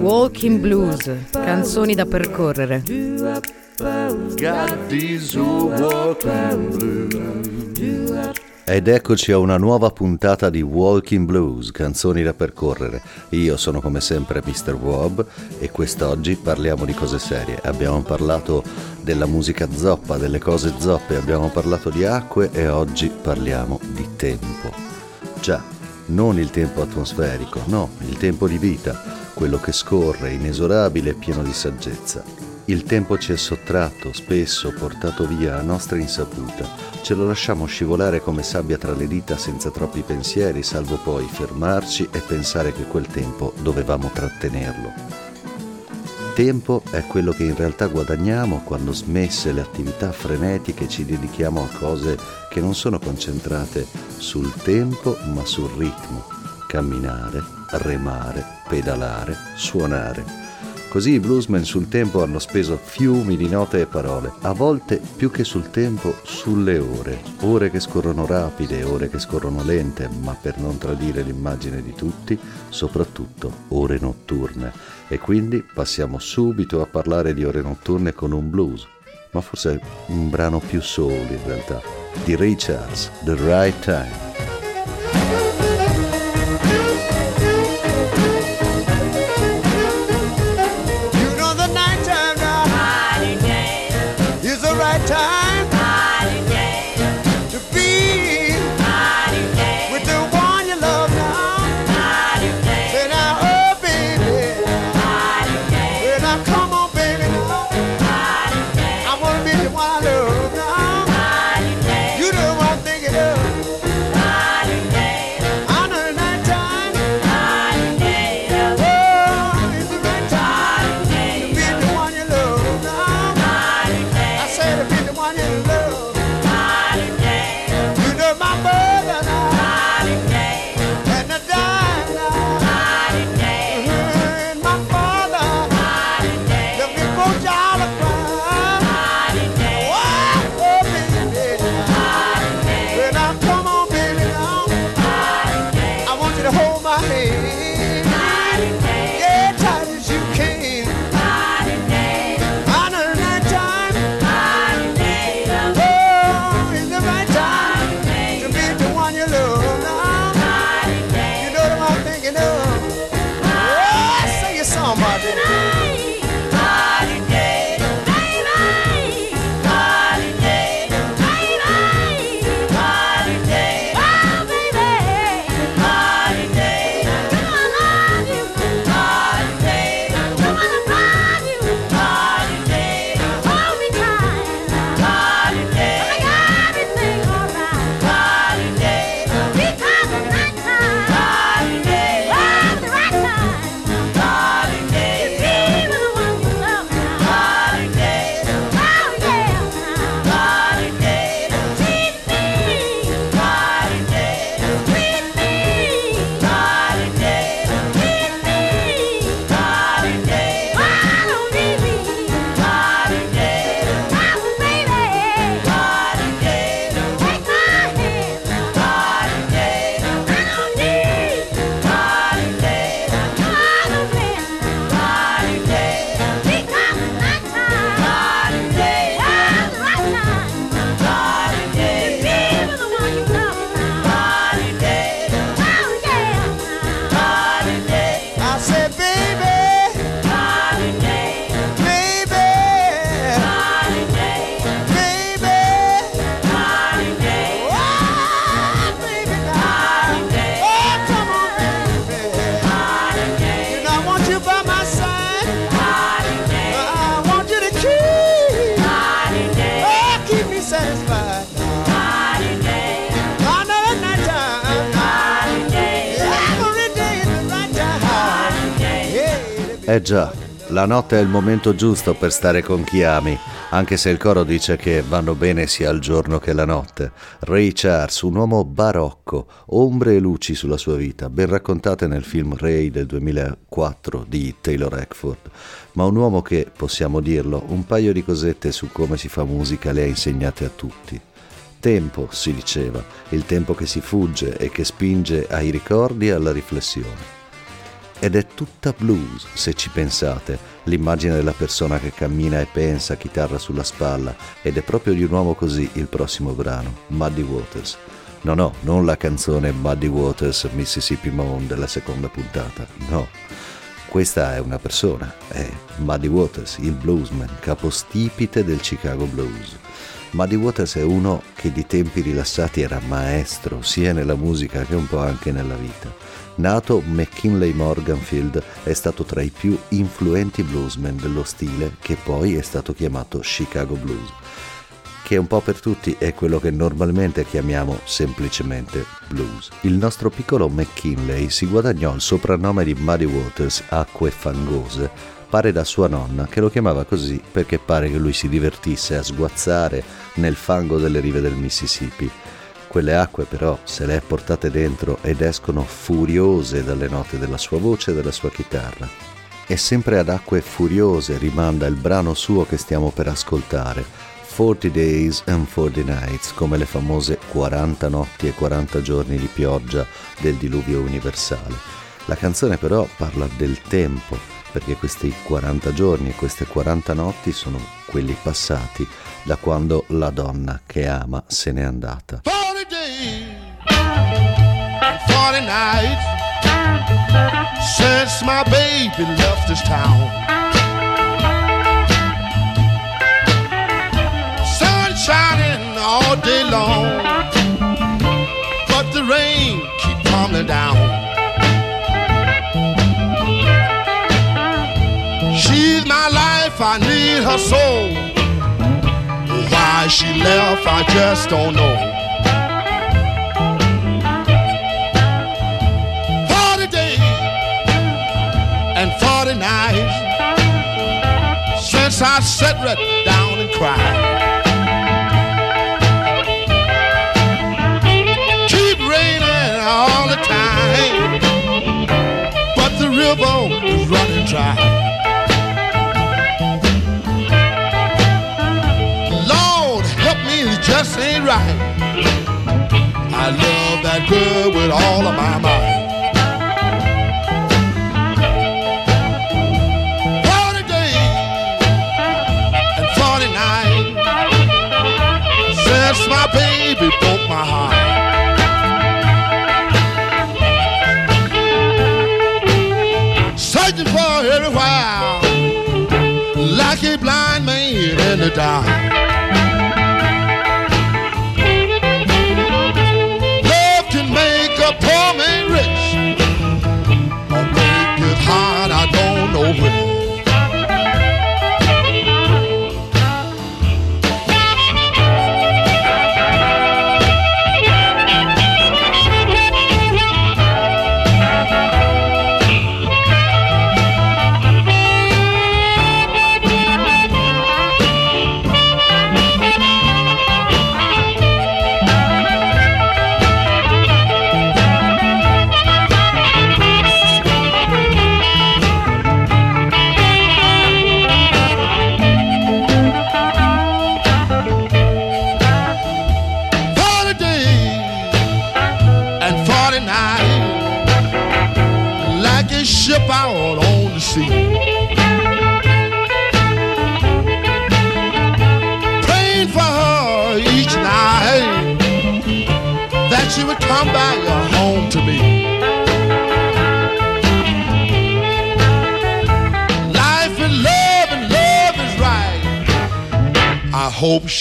Walking blues, canzoni da percorrere. Got these walking blues. Ed eccoci a una nuova puntata di Walking Blues, canzoni da percorrere. Io sono come sempre Mr. Wob e quest'oggi parliamo di cose serie. Abbiamo parlato della musica zoppa, delle cose zoppe, abbiamo parlato di acque e oggi parliamo di tempo. Già, non il tempo atmosferico, no, il tempo di vita, quello che scorre, inesorabile e pieno di saggezza. Il tempo ci è sottratto, spesso portato via a nostra insaputa. Ce lo lasciamo scivolare come sabbia tra le dita senza troppi pensieri, salvo poi fermarci e pensare che quel tempo dovevamo trattenerlo. Tempo è quello che in realtà guadagniamo quando smesse le attività frenetiche ci dedichiamo a cose che non sono concentrate sul tempo ma sul ritmo. Camminare, remare, pedalare, suonare. Così i bluesmen sul tempo hanno speso fiumi di note e parole, a volte più che sul tempo, sulle ore. Ore che scorrono rapide, ore che scorrono lente, ma per non tradire l'immagine di tutti, soprattutto ore notturne. E quindi passiamo subito a parlare di ore notturne con un blues, ma forse un brano più soul in realtà, di Ray Charles, The Right Time. Eh la notte è il momento giusto per stare con chi ami, anche se il coro dice che vanno bene sia il giorno che la notte. Ray Charles, un uomo barocco, ombre e luci sulla sua vita, ben raccontate nel film Ray del 2004 di Taylor Eckford, ma un uomo che, possiamo dirlo, un paio di cosette su come si fa musica le ha insegnate a tutti. tempo, si diceva, il tempo che si fugge e che spinge ai ricordi e alla riflessione. Ed è tutta blues, se ci pensate, l'immagine della persona che cammina e pensa, chitarra sulla spalla, ed è proprio di un uomo così il prossimo brano, Muddy Waters. No, no, non la canzone Muddy Waters Mississippi Moon della seconda puntata, no. Questa è una persona, è Muddy Waters, il bluesman, capostipite del Chicago Blues. Muddy Waters è uno che di tempi rilassati era maestro sia nella musica che un po' anche nella vita. Nato McKinley Morganfield, è stato tra i più influenti bluesmen dello stile che poi è stato chiamato Chicago Blues che un po' per tutti è quello che normalmente chiamiamo semplicemente blues. Il nostro piccolo McKinley si guadagnò il soprannome di Muddy Waters, acque fangose, pare da sua nonna che lo chiamava così perché pare che lui si divertisse a sguazzare nel fango delle rive del Mississippi. Quelle acque però se le ha portate dentro ed escono furiose dalle note della sua voce e della sua chitarra. E sempre ad acque furiose rimanda il brano suo che stiamo per ascoltare, 40 Days and 40 Nights, come le famose 40 notti e 40 giorni di pioggia del diluvio universale. La canzone però parla del tempo, perché questi 40 giorni e queste 40 notti sono quelli passati da quando la donna che ama se n'è andata. 40 days and 40 nights since my baby left this town. Sun shining all day long. But the rain keep tumbling down. She's my life, I need her soul. Why she left, I just don't know. Since I sat right down and cried. Keep raining all the time. But the river is running dry. Lord, help me, it just ain't right. I love that girl with all of my mind.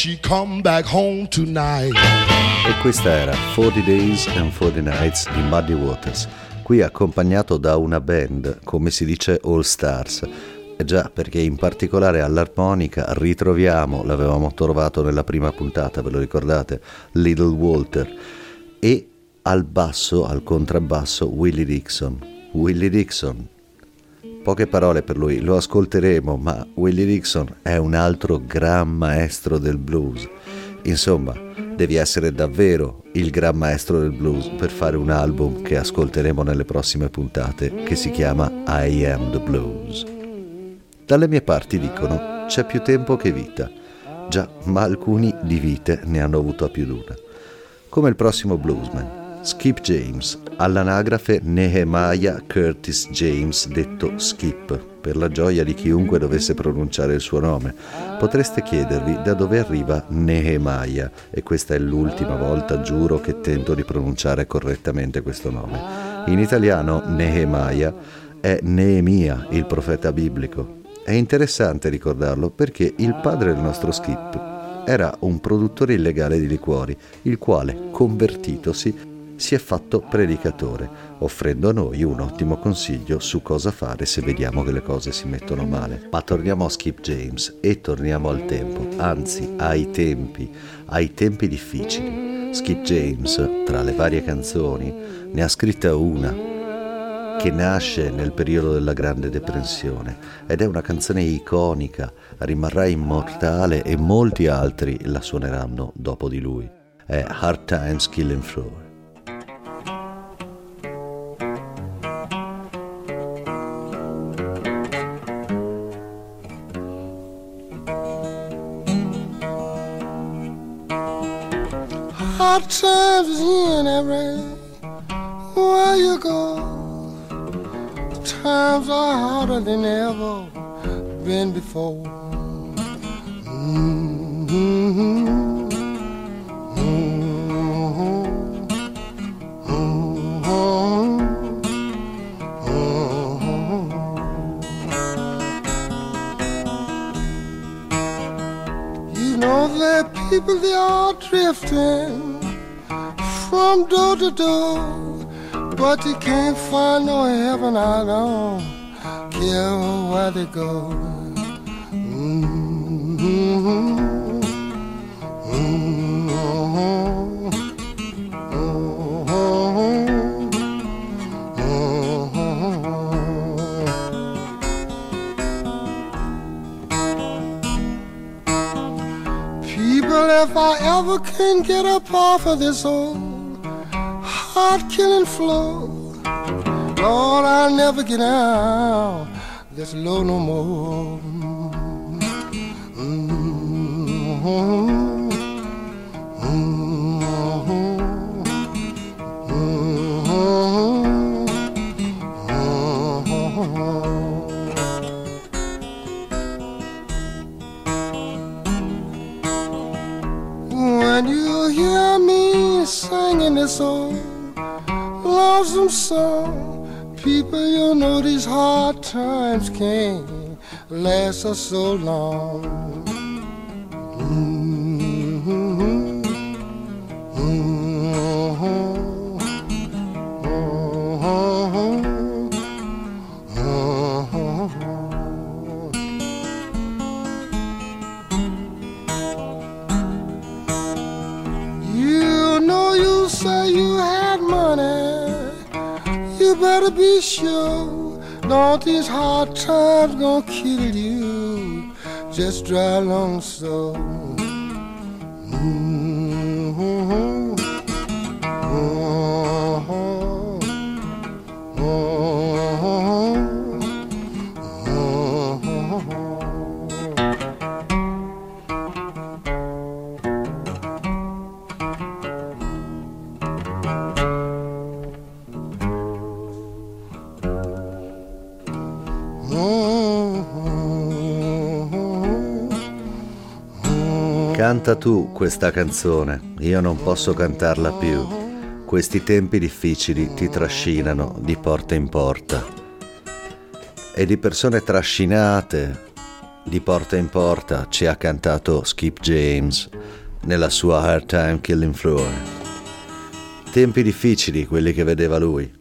She come back home tonight. E questa era 40 Days and 40 Nights di Muddy Waters, qui accompagnato da una band, come si dice All Stars. Eh già, perché in particolare all'armonica ritroviamo, l'avevamo trovato nella prima puntata, ve lo ricordate, Little Walter, e al basso, al contrabbasso, Willie Dixon. Willie Dixon, Poche parole per lui, lo ascolteremo, ma Willie Dixon è un altro gran maestro del blues. Insomma, devi essere davvero il gran maestro del blues per fare un album che ascolteremo nelle prossime puntate che si chiama I Am the Blues. Dalle mie parti dicono c'è più tempo che vita. Già, ma alcuni di vite ne hanno avuto a più d'una. Come il prossimo bluesman, Skip James, all'anagrafe Nehemiah Curtis James, detto Skip, per la gioia di chiunque dovesse pronunciare il suo nome. Potreste chiedervi da dove arriva Nehemiah, e questa è l'ultima volta, giuro, che tento di pronunciare correttamente questo nome. In italiano Nehemiah è Neemia, il profeta biblico. È interessante ricordarlo perché il padre del nostro Skip era un produttore illegale di liquori, il quale, convertitosi, si è fatto predicatore, offrendo a noi un ottimo consiglio su cosa fare se vediamo che le cose si mettono male. Ma torniamo a Skip James e torniamo al tempo, anzi ai tempi, ai tempi difficili. Skip James, tra le varie canzoni, ne ha scritta una che nasce nel periodo della Grande Depressione ed è una canzone iconica, rimarrà immortale e molti altri la suoneranno dopo di lui. È Hard Times Killing Floor. Hard times in everywhere you go. Times are harder than ever been before. You know that people they are drifting from door to door, but you can't find no heaven. I don't care where they go. Mm-hmm. People, if I ever can get up off of this old heart killing flow. Lord, I'll never get out this low no more. Mm-hmm. When you hear me singing this old lonesome song. People, you know these hard times can't last us so long. Better be sure. Don't these hard times gonna kill you? Just drive along so. Canta tu questa canzone, io non posso cantarla più. Questi tempi difficili ti trascinano di porta in porta. E di persone trascinate di porta in porta ci ha cantato Skip James nella sua Hard Time Killing Floor. Tempi difficili quelli che vedeva lui.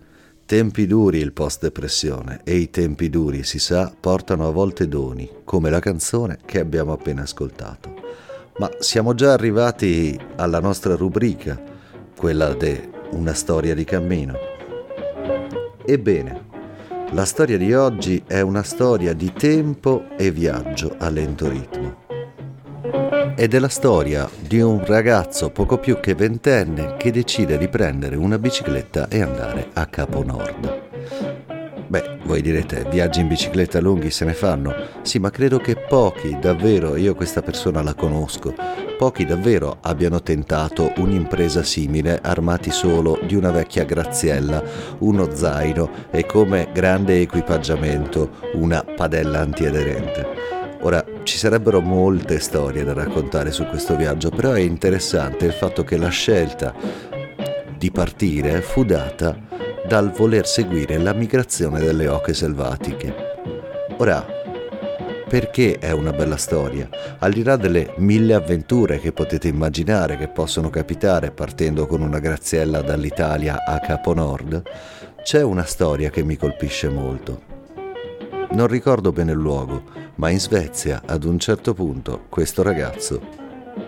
Tempi duri il post-depressione e i tempi duri, si sa, portano a volte doni, come la canzone che abbiamo appena ascoltato. Ma siamo già arrivati alla nostra rubrica, quella de Una storia di cammino. Ebbene, la storia di oggi è una storia di tempo e viaggio a lento ritmo. Ed è la storia di un ragazzo poco più che ventenne che decide di prendere una bicicletta e andare a Capo Nord. Beh, voi direte, viaggi in bicicletta lunghi se ne fanno. Sì, ma credo che pochi, davvero, io questa persona la conosco, pochi davvero abbiano tentato un'impresa simile armati solo di una vecchia graziella, uno zaino e come grande equipaggiamento una padella antiaderente. Ora, ci sarebbero molte storie da raccontare su questo viaggio, però è interessante il fatto che la scelta di partire fu data dal voler seguire la migrazione delle oche selvatiche. Ora, perché è una bella storia? Al di là delle mille avventure che potete immaginare che possono capitare partendo con una graziella dall'Italia a Capo Nord, c'è una storia che mi colpisce molto. Non ricordo bene il luogo, ma in Svezia ad un certo punto questo ragazzo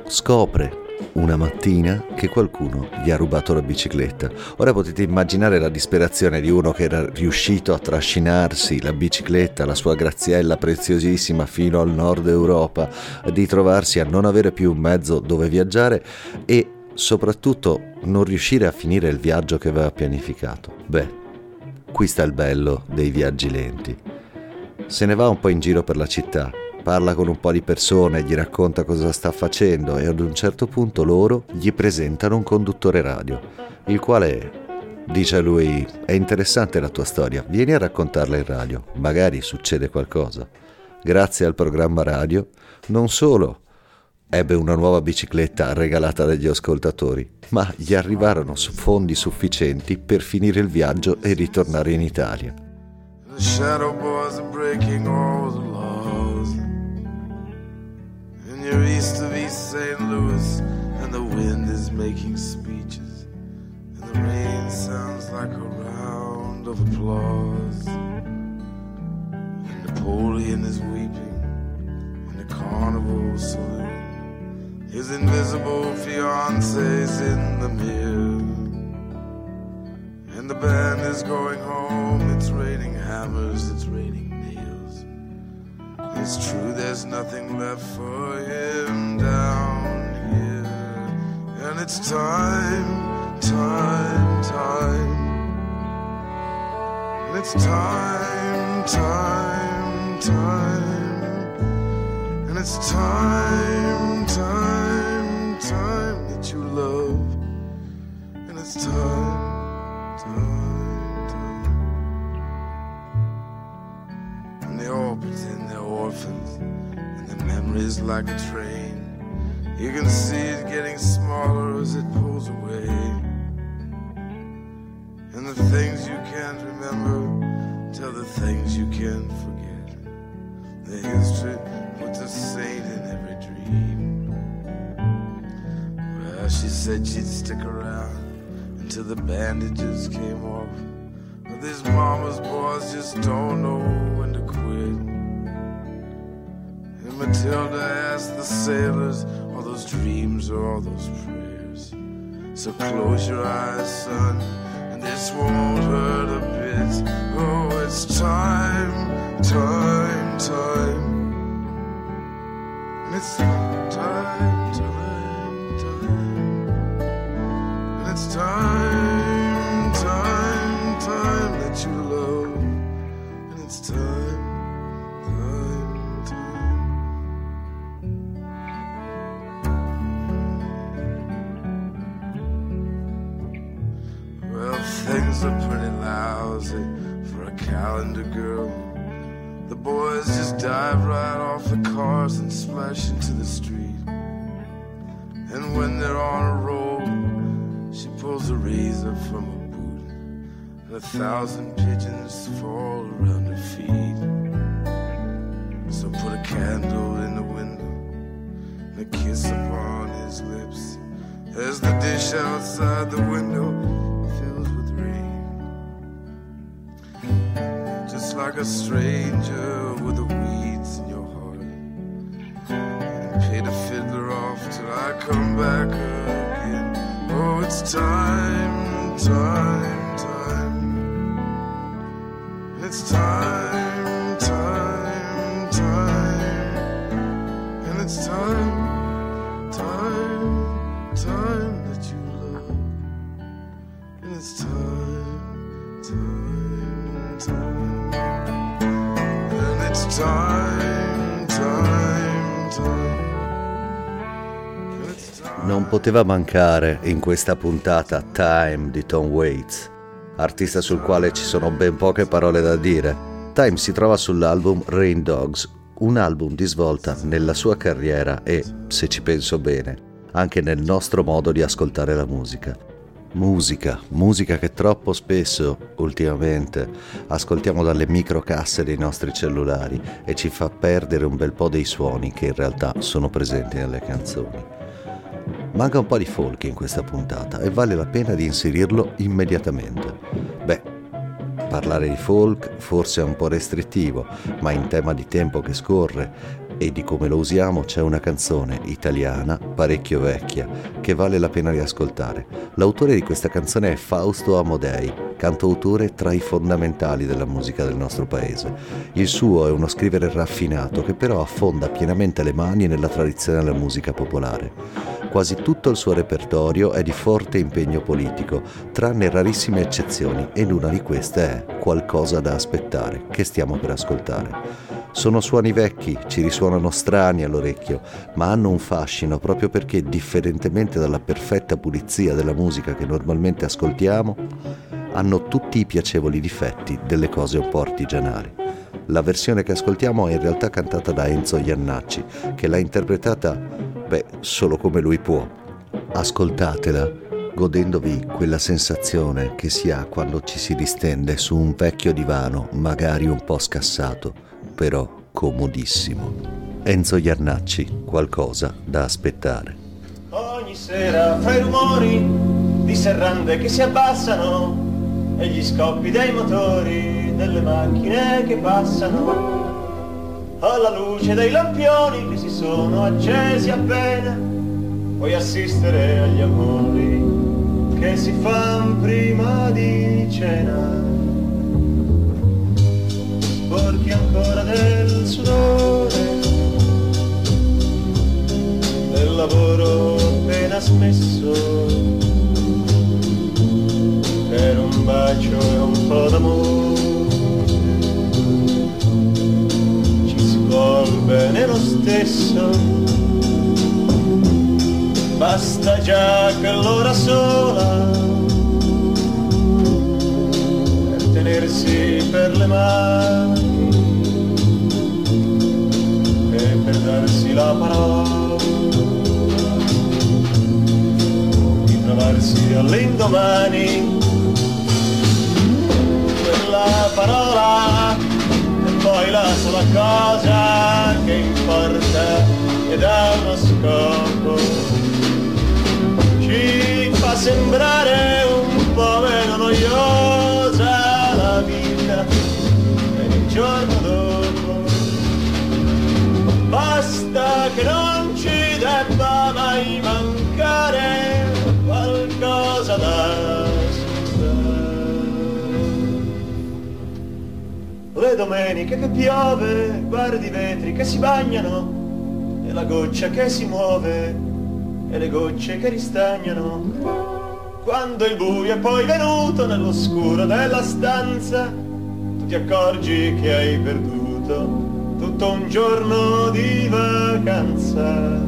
scopre una mattina che qualcuno gli ha rubato la bicicletta. Ora potete immaginare la disperazione di uno che era riuscito a trascinarsi la bicicletta, la sua graziella preziosissima fino al nord Europa, di trovarsi a non avere più un mezzo dove viaggiare e soprattutto non riuscire a finire il viaggio che aveva pianificato. Beh, qui sta il bello dei viaggi lenti. Se ne va un po' in giro per la città, parla con un po' di persone, gli racconta cosa sta facendo e ad un certo punto loro gli presentano un conduttore radio, il quale dice a lui è interessante la tua storia, vieni a raccontarla in radio, magari succede qualcosa. Grazie al programma radio, non solo ebbe una nuova bicicletta regalata dagli ascoltatori, ma gli arrivarono fondi sufficienti per finire il viaggio e ritornare in Italia. The You're east of East St. Louis, and the wind is making speeches, and the rain sounds like a round of applause. And Napoleon is weeping in the carnival saloon. His invisible fiancee's in the mirror. And the band is going home. It's raining hammers, it's true, there's nothing left for him down here. And it's time, time, time. And it's time, time, time. And it's time, time, time that you love. And it's time, memories like a train. You can see it getting smaller as it pulls away. And the things you can't remember tell the things you can't forget. The history puts a saint in every dream. Well, she said she'd stick around until the bandages came off. But these mama's boys just don't know when to quit. Matilda asked the sailors, all those dreams or all those prayers. So close your eyes, son, and this won't hurt a bit. Oh, it's time, time, time. And it's time, are pretty lousy for a calendar girl. The boys just dive right off the cars and splash into the street. And when they're on a roll, she pulls a razor from a boot, and a thousand pigeons fall around her feet. So put a candle in the window and a kiss upon his lips as the dish outside the window like a stranger with the weeds in your heart. And pay the fiddler off till I come back again. Oh, it's time, time. Non poteva mancare in questa puntata Time di Tom Waits, artista sul quale ci sono ben poche parole da dire. Time si trova sull'album Rain Dogs, un album di svolta nella sua carriera e, se ci penso bene, anche nel nostro modo di ascoltare la musica. Musica, musica che troppo spesso, ultimamente, ascoltiamo dalle microcasse dei nostri cellulari e ci fa perdere un bel po' dei suoni che in realtà sono presenti nelle canzoni. Manca un po' di folk in questa puntata e vale la pena di inserirlo immediatamente. Beh, parlare di folk forse è un po' restrittivo, ma in tema di tempo che scorre e di come lo usiamo c'è una canzone italiana parecchio vecchia che vale la pena riascoltare. L'autore di questa canzone è Fausto Amodei, cantautore tra i fondamentali della musica del nostro paese. Il suo è uno scrivere raffinato che però affonda pienamente le mani nella tradizione della musica popolare. Quasi tutto il suo repertorio è di forte impegno politico, tranne rarissime eccezioni, ed una di queste è Qualcosa da aspettare, che stiamo per ascoltare. Sono suoni vecchi, ci risuonano strani all'orecchio, ma hanno un fascino proprio perché, differentemente dalla perfetta pulizia della musica che normalmente ascoltiamo, hanno tutti i piacevoli difetti delle cose un po' artigianali. La versione che ascoltiamo è in realtà cantata da Enzo Iannacci, che l'ha interpretata, beh, solo come lui può. Ascoltatela, godendovi quella sensazione che si ha quando ci si distende su un vecchio divano, magari un po' scassato però comodissimo. Enzo Iannacci, qualcosa da aspettare. Ogni sera fra i rumori di serrande che si abbassano e gli scoppi dei motori delle macchine che passano, alla luce dei lampioni che si sono accesi appena, puoi assistere agli amori che si fanno prima di cena. Sporchi ancora del sudore del lavoro appena smesso. Per un bacio e un po' d'amore vuol bene lo stesso. Basta già che l'ora sola tenersi per le mani e per darsi la parola. Di trovarsi all'indomani la sola cosa che importa ed ha uno scopo ci fa sembrare un po' meno noiosa giorno dopo. Basta che non ci debba mai mancare qualcosa da Domeniche che piove, guardi i vetri che si bagnano e la goccia che si muove e le gocce che ristagnano. Quando il buio è poi venuto nell'oscuro della stanza, ti accorgi che hai perduto tutto un giorno di vacanza.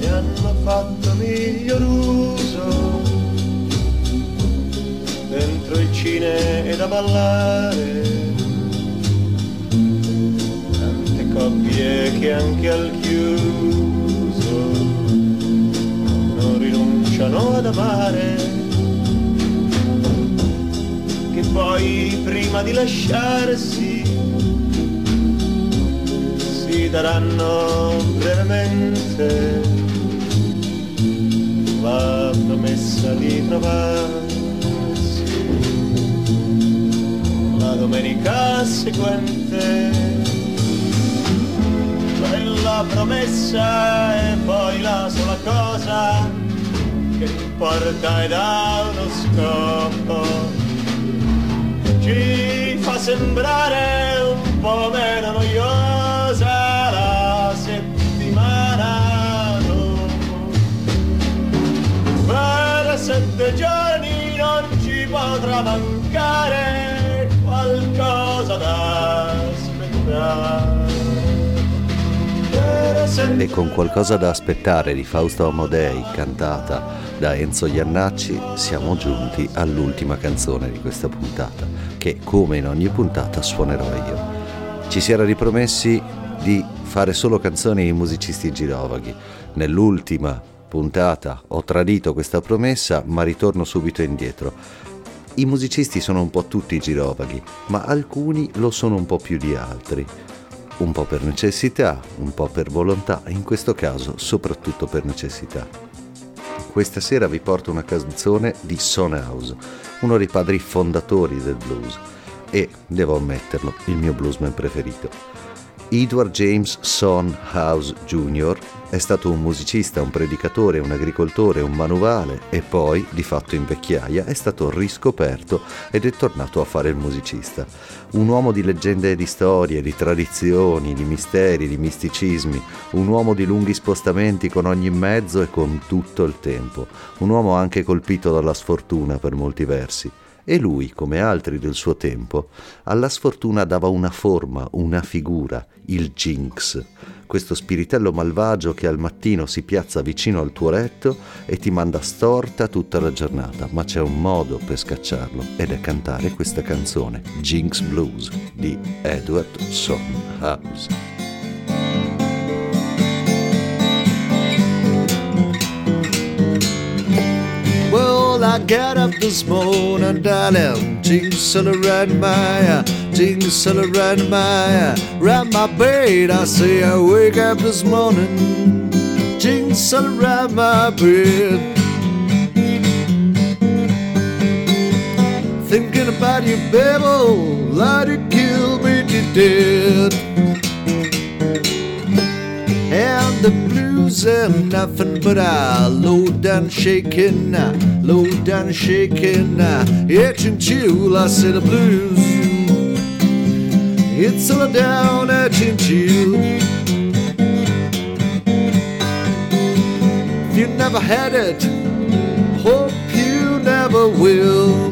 E hanno fatto miglior uso dentro il cine e da ballare. Tante coppie che anche al chiuso non rinunciano ad amare poi prima di lasciarsi si daranno brevemente la promessa di trovarsi domenica seguente. Quella promessa è poi la sola cosa che importa ed ha uno scopo. Ci fa sembrare un po' meno noiosa la settimana dopo. Per sette giorni non ci potrà mancare qualcosa da aspettare. E con qualcosa da aspettare di Fausto Amodei, cantata da Enzo Iannacci, siamo giunti all'ultima canzone di questa puntata, che come in ogni puntata suonerò io. Ci si era ripromessi di fare solo canzoni di musicisti girovaghi. Nell'ultima puntata ho tradito questa promessa, ma ritorno subito indietro. I musicisti sono un po' tutti girovaghi, ma alcuni lo sono un po' più di altri. Un po' per necessità, un po' per volontà, in questo caso soprattutto per necessità. Questa sera vi porto una canzone di Son House, uno dei padri fondatori del blues e, devo ammetterlo, il mio bluesman preferito. Edward James Son House Jr. è stato un musicista, un predicatore, un agricoltore, un manovale e poi, di fatto in vecchiaia, è stato riscoperto ed è tornato a fare il musicista. Un uomo di leggende e di storie, di tradizioni, di misteri, di misticismi, un uomo di lunghi spostamenti con ogni mezzo e con tutto il tempo, un uomo anche colpito dalla sfortuna per molti versi e lui, come altri del suo tempo, alla sfortuna dava una forma, una figura, il Jinx, questo spiritello malvagio che al mattino si piazza vicino al tuo letto e ti manda storta tutta la giornata, ma c'è un modo per scacciarlo ed è cantare questa canzone, Jinx Blues, di Edward Son I got up this morning, darling. All around my, jinx around my, around my bed. I say I wake up this morning, jinx around my bed. Thinking about you, baby, like you kill me to death. And the blues are nothing but a low down shaking, low down and shaking, uh, itching chill. I say the blues, it's all down itching chill. If you never had it, hope you never will.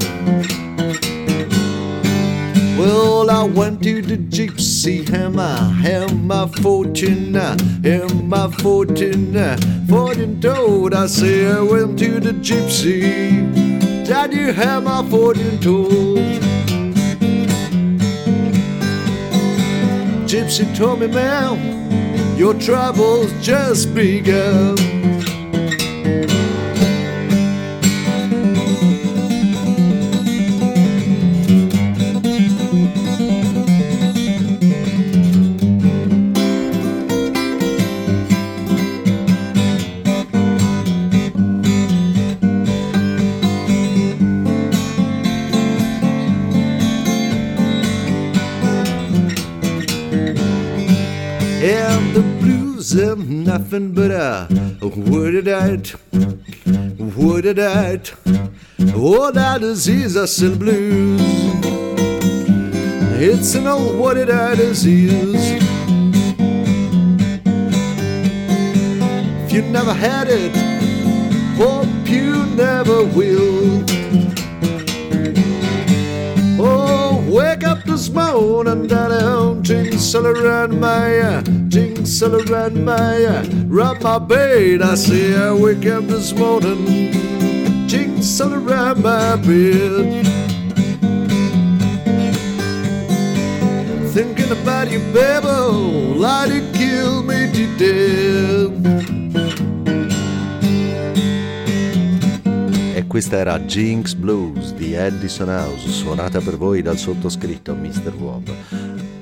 Well, I went to the gypsy hammer, hammer fortune, uh, hammer fortune, uh, fortune told. I say I went to the gypsy, you have my fortune told? Gypsy told me, ma'am, your troubles just begun. Nothing but a word out, word out. Oh, that disease, I still blues. It's an old worded out disease. If you never had it, hope you never will. Up this morning, darling, jinx all around my jinx all around my rub my bed. I say I wake up this morning, jinx all around my bed. Thinking about you, baby, oh, like it kill me to death. Questa era Jinx Blues di Edison House, suonata per voi dal sottoscritto Mr. Wob.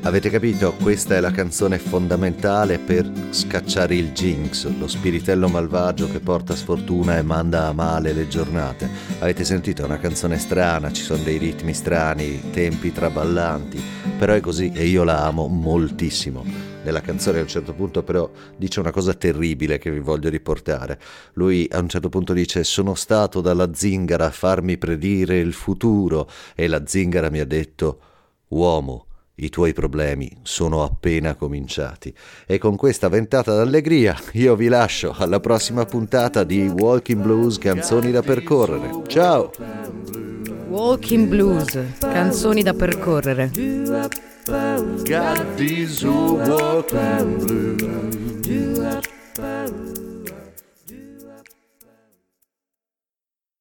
Avete capito? Questa è la canzone fondamentale per scacciare il jinx, lo spiritello malvagio che porta sfortuna e manda a male le giornate. Avete sentito? È una canzone strana, ci sono dei ritmi strani, tempi traballanti, però è così e io la amo moltissimo. Nella canzone a un certo punto però dice una cosa terribile che vi voglio riportare. Lui a un certo punto dice sono stato dalla zingara a farmi predire il futuro e la zingara mi ha detto uomo i tuoi problemi sono appena cominciati. E con questa ventata d'allegria io vi lascio alla prossima puntata di Walking Blues Canzoni da percorrere. Ciao! Walking blues, canzoni da percorrere. Got these old walking blues.